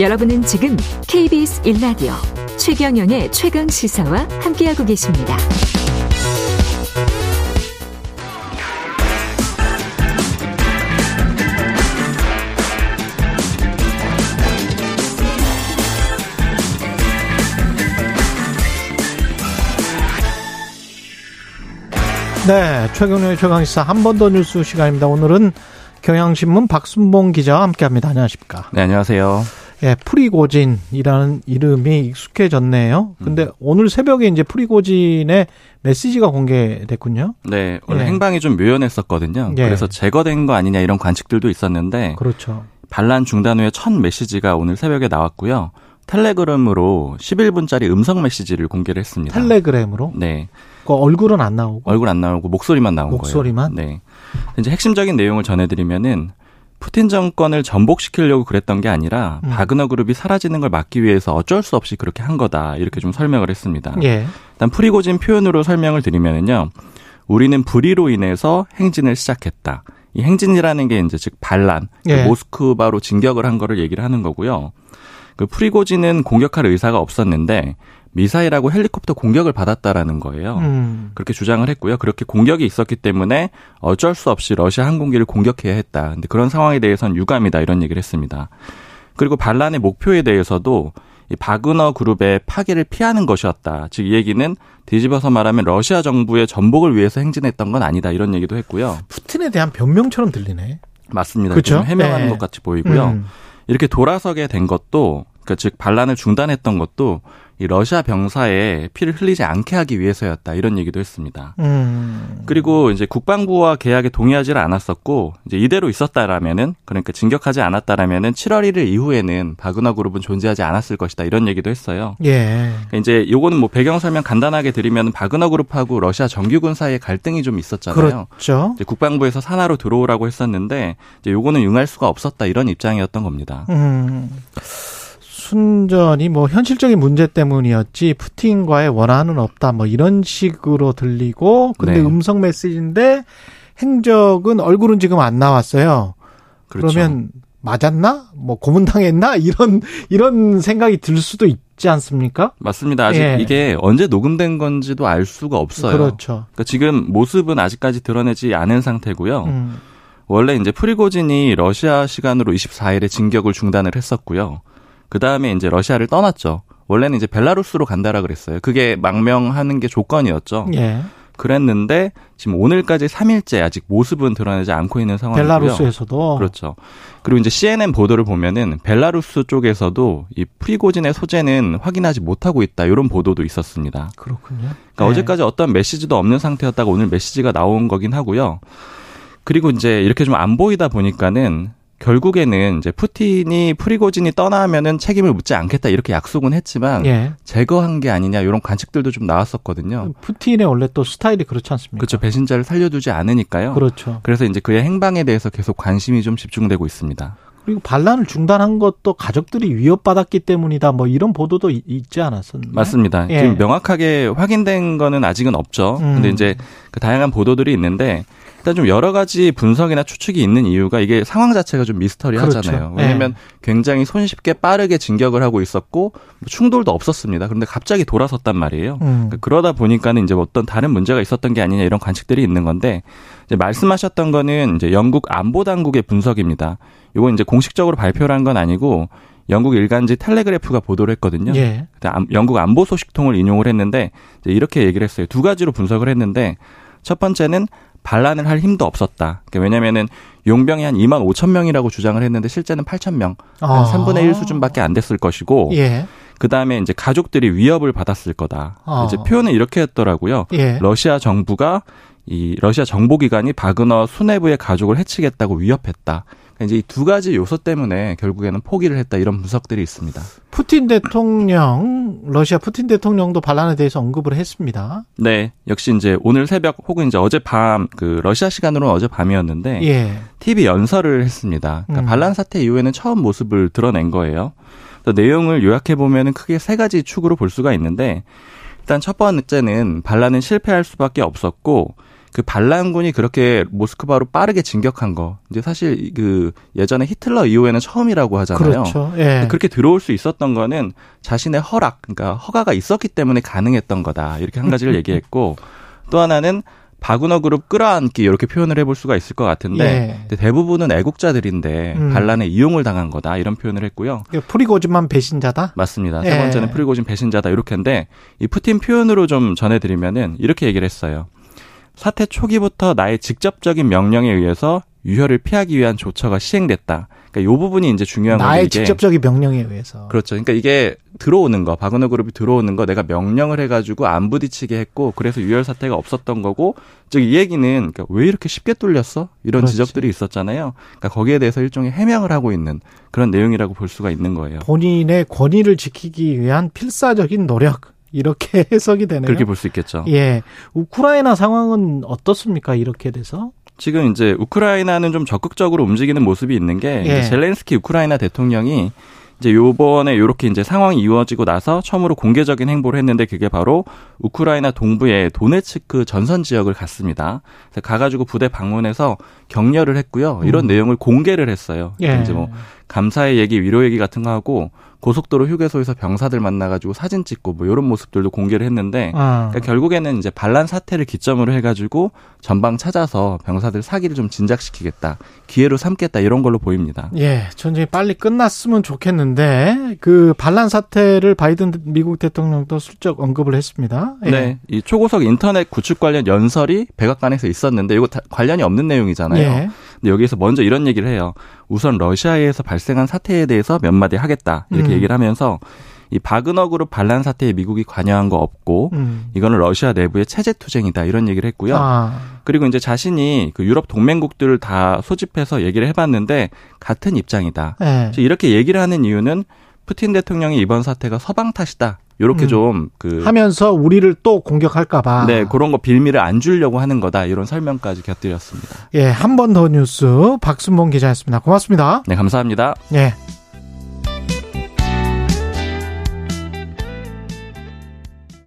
여러분은 지금 KBS 1라디오 최경영의 최강 시사와 함께하고 계십니다. 네, 최경영의 최강시사 한 번 더 뉴스 시간입니다. 오늘은 경향신문 박순봉 기자와 함께합니다. 안녕하십니까? 네, 안녕하세요. 예, 프리고진이라는 이름이 익숙해졌네요. 근데 음. 오늘 새벽에 이제 프리고진의 메시지가 공개됐군요. 네, 원래 예. 행방이 좀 묘연했었거든요. 예. 그래서 제거된 거 아니냐 이런 관측들도 있었는데 그렇죠. 반란 중단 후에 첫 메시지가 오늘 새벽에 나왔고요. 텔레그램으로 11분짜리 음성 메시지를 공개를 했습니다. 텔레그램으로? 네. 그 얼굴은 안 나오고 얼굴 안 나오고 목소리만 나온 목소리만? 거예요. 네. 이제 핵심적인 내용을 전해드리면은 푸틴 정권을 전복시키려고 그랬던 게 아니라 음. 바그너 그룹이 사라지는 걸 막기 위해서 어쩔 수 없이 그렇게 한 거다 이렇게 좀 설명을 했습니다. 예. 일단 프리고진 표현으로 설명을 드리면은요, 우리는 불의로 인해서 행진을 시작했다. 이 행진이라는 게 이제 즉 반란, 그 예. 모스크바로 진격을 한 거를 얘기를 하는 거고요. 그 프리고진은 공격할 의사가 없었는데 미사일하고 헬리콥터 공격을 받았다라는 거예요. 음. 그렇게 주장을 했고요. 그렇게 공격이 있었기 때문에 어쩔 수 없이 러시아 항공기를 공격해야 했다. 근데 그런 상황에 대해서는 유감이다 이런 얘기를 했습니다. 그리고 반란의 목표에 대해서도 이 바그너 그룹의 파괴를 피하는 것이었다. 즉 이 얘기는 뒤집어서 말하면 러시아 정부의 전복을 위해서 행진했던 건 아니다 이런 얘기도 했고요. 푸틴에 대한 변명처럼 들리네. 맞습니다. 그렇죠? 해명하는 네. 것 같이 보이고요. 음. 이렇게 돌아서게 된 것도 그러니까 즉 반란을 중단했던 것도 이 러시아 병사의 피를 흘리지 않게 하기 위해서였다 이런 얘기도 했습니다. 음. 그리고 이제 국방부와 계약에 동의하지를 않았었고 이제 이대로 있었다라면은 그러니까 진격하지 않았다라면은 7월 1일 이후에는 바그너 그룹은 존재하지 않았을 것이다 이런 얘기도 했어요. 예. 그러니까 이제 요거는 뭐 배경 설명 간단하게 드리면 바그너 그룹하고 러시아 정규군 사이에 갈등이 좀 있었잖아요. 그렇죠. 국방부에서 산하로 들어오라고 했었는데 이제 요거는 응할 수가 없었다 이런 입장이었던 겁니다. 음. 순전히 뭐 현실적인 문제 때문이었지 푸틴과의 원한은 없다 뭐 이런 식으로 들리고 근데 네. 음성 메시지인데 행적은 얼굴은 지금 안 나왔어요. 그렇죠. 그러면 맞았나? 뭐 고문당했나? 이런 이런 생각이 들 수도 있지 않습니까? 맞습니다. 아직 예. 이게 언제 녹음된 건지도 알 수가 없어요. 그렇죠. 그러니까 지금 모습은 아직까지 드러내지 않은 상태고요. 음. 원래 이제 프리고진이 러시아 시간으로 24일에 진격을 중단을 했었고요. 그 다음에 이제 러시아를 떠났죠. 원래는 이제 벨라루스로 간다라 그랬어요. 그게 망명하는 게 조건이었죠. 예. 그랬는데 지금 오늘까지 3일째 아직 모습은 드러내지 않고 있는 상황이고요. 벨라루스에서도 그렇죠. 그리고 이제 CNN 보도를 보면은 벨라루스 쪽에서도 이 프리고진의 소재는 확인하지 못하고 있다 이런 보도도 있었습니다. 그렇군요. 그러니까 네. 어제까지 어떤 메시지도 없는 상태였다가 오늘 메시지가 나온 거긴 하고요. 그리고 이제 이렇게 좀 안 보이다 보니까는 결국에는 이제 푸틴이 프리고진이 떠나면은 책임을 묻지 않겠다 이렇게 약속은 했지만 예. 제거한 게 아니냐 이런 관측들도 좀 나왔었거든요. 푸틴의 원래 또 스타일이 그렇지 않습니까? 그렇죠. 배신자를 살려두지 않으니까요. 그렇죠. 그래서 이제 그의 행방에 대해서 계속 관심이 좀 집중되고 있습니다. 그리고 반란을 중단한 것도 가족들이 위협받았기 때문이다. 뭐 이런 보도도 있지 않았었나요? 맞습니다. 예. 지금 명확하게 확인된 거는 아직은 없죠. 음. 근데 이제 그 다양한 보도들이 있는데 일단 좀 여러 가지 분석이나 추측이 있는 이유가 이게 상황 자체가 좀 미스터리하잖아요. 그렇죠. 왜냐하면 네. 굉장히 손쉽게 빠르게 진격을 하고 있었고 뭐 충돌도 없었습니다. 그런데 갑자기 돌아섰단 말이에요. 음. 그러니까 그러다 보니까는 이제 뭐 어떤 다른 문제가 있었던 게 아니냐 이런 관측들이 있는 건데 이제 말씀하셨던 거는 이제 영국 안보 당국의 분석입니다. 이건 이제 공식적으로 발표를 한 건 아니고 영국 일간지 텔레그래프가 보도를 했거든요. 예. 영국 안보 소식통을 인용을 했는데 이렇게 얘기를 했어요. 두 가지로 분석을 했는데 첫 번째는 반란을 할 힘도 없었다. 그러니까 왜냐면은 용병이 한 2만 5천 명이라고 주장을 했는데 실제는 8천 명, 한 아. 3분의 1 수준밖에 안 됐을 것이고, 예. 그 다음에 이제 가족들이 위협을 받았을 거다. 아. 이제 표현은 이렇게 했더라고요. 예. 러시아 정부가 이 러시아 정보기관이 바그너 수뇌부의 가족을 해치겠다고 위협했다. 이제 이 두 가지 요소 때문에 결국에는 포기를 했다 이런 분석들이 있습니다. 푸틴 대통령, 러시아 푸틴 대통령도 반란에 대해서 언급을 했습니다. 네, 역시 이제 오늘 새벽 혹은 이제 어제 밤그 러시아 시간으로는 어제 밤이었는데 예. TV 연설을 했습니다. 그러니까 음. 반란 사태 이후에는 처음 모습을 드러낸 거예요. 내용을 요약해 보면은 크게 세 가지 축으로 볼 수가 있는데 일단 첫 번째는 반란은 실패할 수밖에 없었고 그 반란군이 그렇게 모스크바로 빠르게 진격한 거 이제 사실 그 예전에 히틀러 이후에는 처음이라고 하잖아요. 그렇죠. 예. 그렇게 들어올 수 있었던 거는 자신의 허락, 그러니까 허가가 있었기 때문에 가능했던 거다. 이렇게 한 가지를 얘기했고 또 하나는 바구너 그룹 끌어안기 이렇게 표현을 해볼 수가 있을 것 같은데 예. 대부분은 애국자들인데 음. 반란에 이용을 당한 거다 이런 표현을 했고요. 프리고진만 배신자다? 맞습니다. 예. 세 번째는 프리고진 배신자다 이렇게인데 이 푸틴 표현으로 좀 전해드리면은 이렇게 얘기를 했어요. 사태 초기부터 나의 직접적인 명령에 의해서 유혈을 피하기 위한 조처가 시행됐다. 그러니까 요 부분이 이제 중요한 거예요. 나의 직접적인 명령에 의해서. 그렇죠. 그러니까 이게 들어오는 거, 바그너 그룹이 들어오는 거 내가 명령을 해가지고 안 부딪히게 했고 그래서 유혈 사태가 없었던 거고 즉 이 얘기는 그러니까 왜 이렇게 쉽게 뚫렸어? 이런 그렇지. 지적들이 있었잖아요. 그러니까 거기에 대해서 일종의 해명을 하고 있는 그런 내용이라고 볼 수가 있는 거예요. 본인의 권위를 지키기 위한 필사적인 노력. 이렇게 해석이 되네요. 그렇게 볼 수 있겠죠. 예. 우크라이나 상황은 어떻습니까? 이렇게 돼서? 지금 이제 우크라이나는 좀 적극적으로 움직이는 모습이 있는 게 예. 젤렌스키 우크라이나 대통령이 이제 요번에 요렇게 이제 상황이 이루어지고 나서 처음으로 공개적인 행보를 했는데 그게 바로 우크라이나 동부의 도네츠크 전선 지역을 갔습니다. 그래서 가가지고 부대 방문해서 격려를 했고요. 이런 음. 내용을 공개를 했어요. 예. 이제 뭐 감사의 얘기, 위로 얘기 같은 거 하고 고속도로 휴게소에서 병사들 만나가지고 사진 찍고 뭐 이런 모습들도 공개를 했는데 아. 그러니까 결국에는 이제 반란 사태를 기점으로 해가지고 전방 찾아서 병사들 사기를 좀 진작시키겠다 기회로 삼겠다 이런 걸로 보입니다. 예, 전쟁이 빨리 끝났으면 좋겠는데 그 반란 사태를 바이든 미국 대통령도 슬쩍 언급을 했습니다. 예. 네, 이 초고속 인터넷 구축 관련 연설이 백악관에서 있었는데 이거 관련이 없는 내용이 잖아요. 예. 근데 여기에서 먼저 이런 얘기를 해요. 우선 러시아에서 발생한 사태에 대해서 몇 마디 하겠다 이렇게 음. 얘기를 하면서 이 바그너 그룹 반란 사태에 미국이 관여한 거 없고 음. 이거는 러시아 내부의 체제 투쟁이다 이런 얘기를 했고요. 아. 그리고 이제 자신이 그 유럽 동맹국들을 다 소집해서 얘기를 해봤는데 같은 입장이다. 네. 이렇게 얘기를 하는 이유는 푸틴 대통령이 이번 사태가 서방 탓이다. 요렇게 음. 좀그 하면서 우리를 또 공격할까봐 네 그런 거 빌미를 안 주려고 하는 거다 이런 설명까지 곁들였습니다. 예, 한 번 더 뉴스 박순봉 기자였습니다. 고맙습니다. 네, 감사합니다. 예.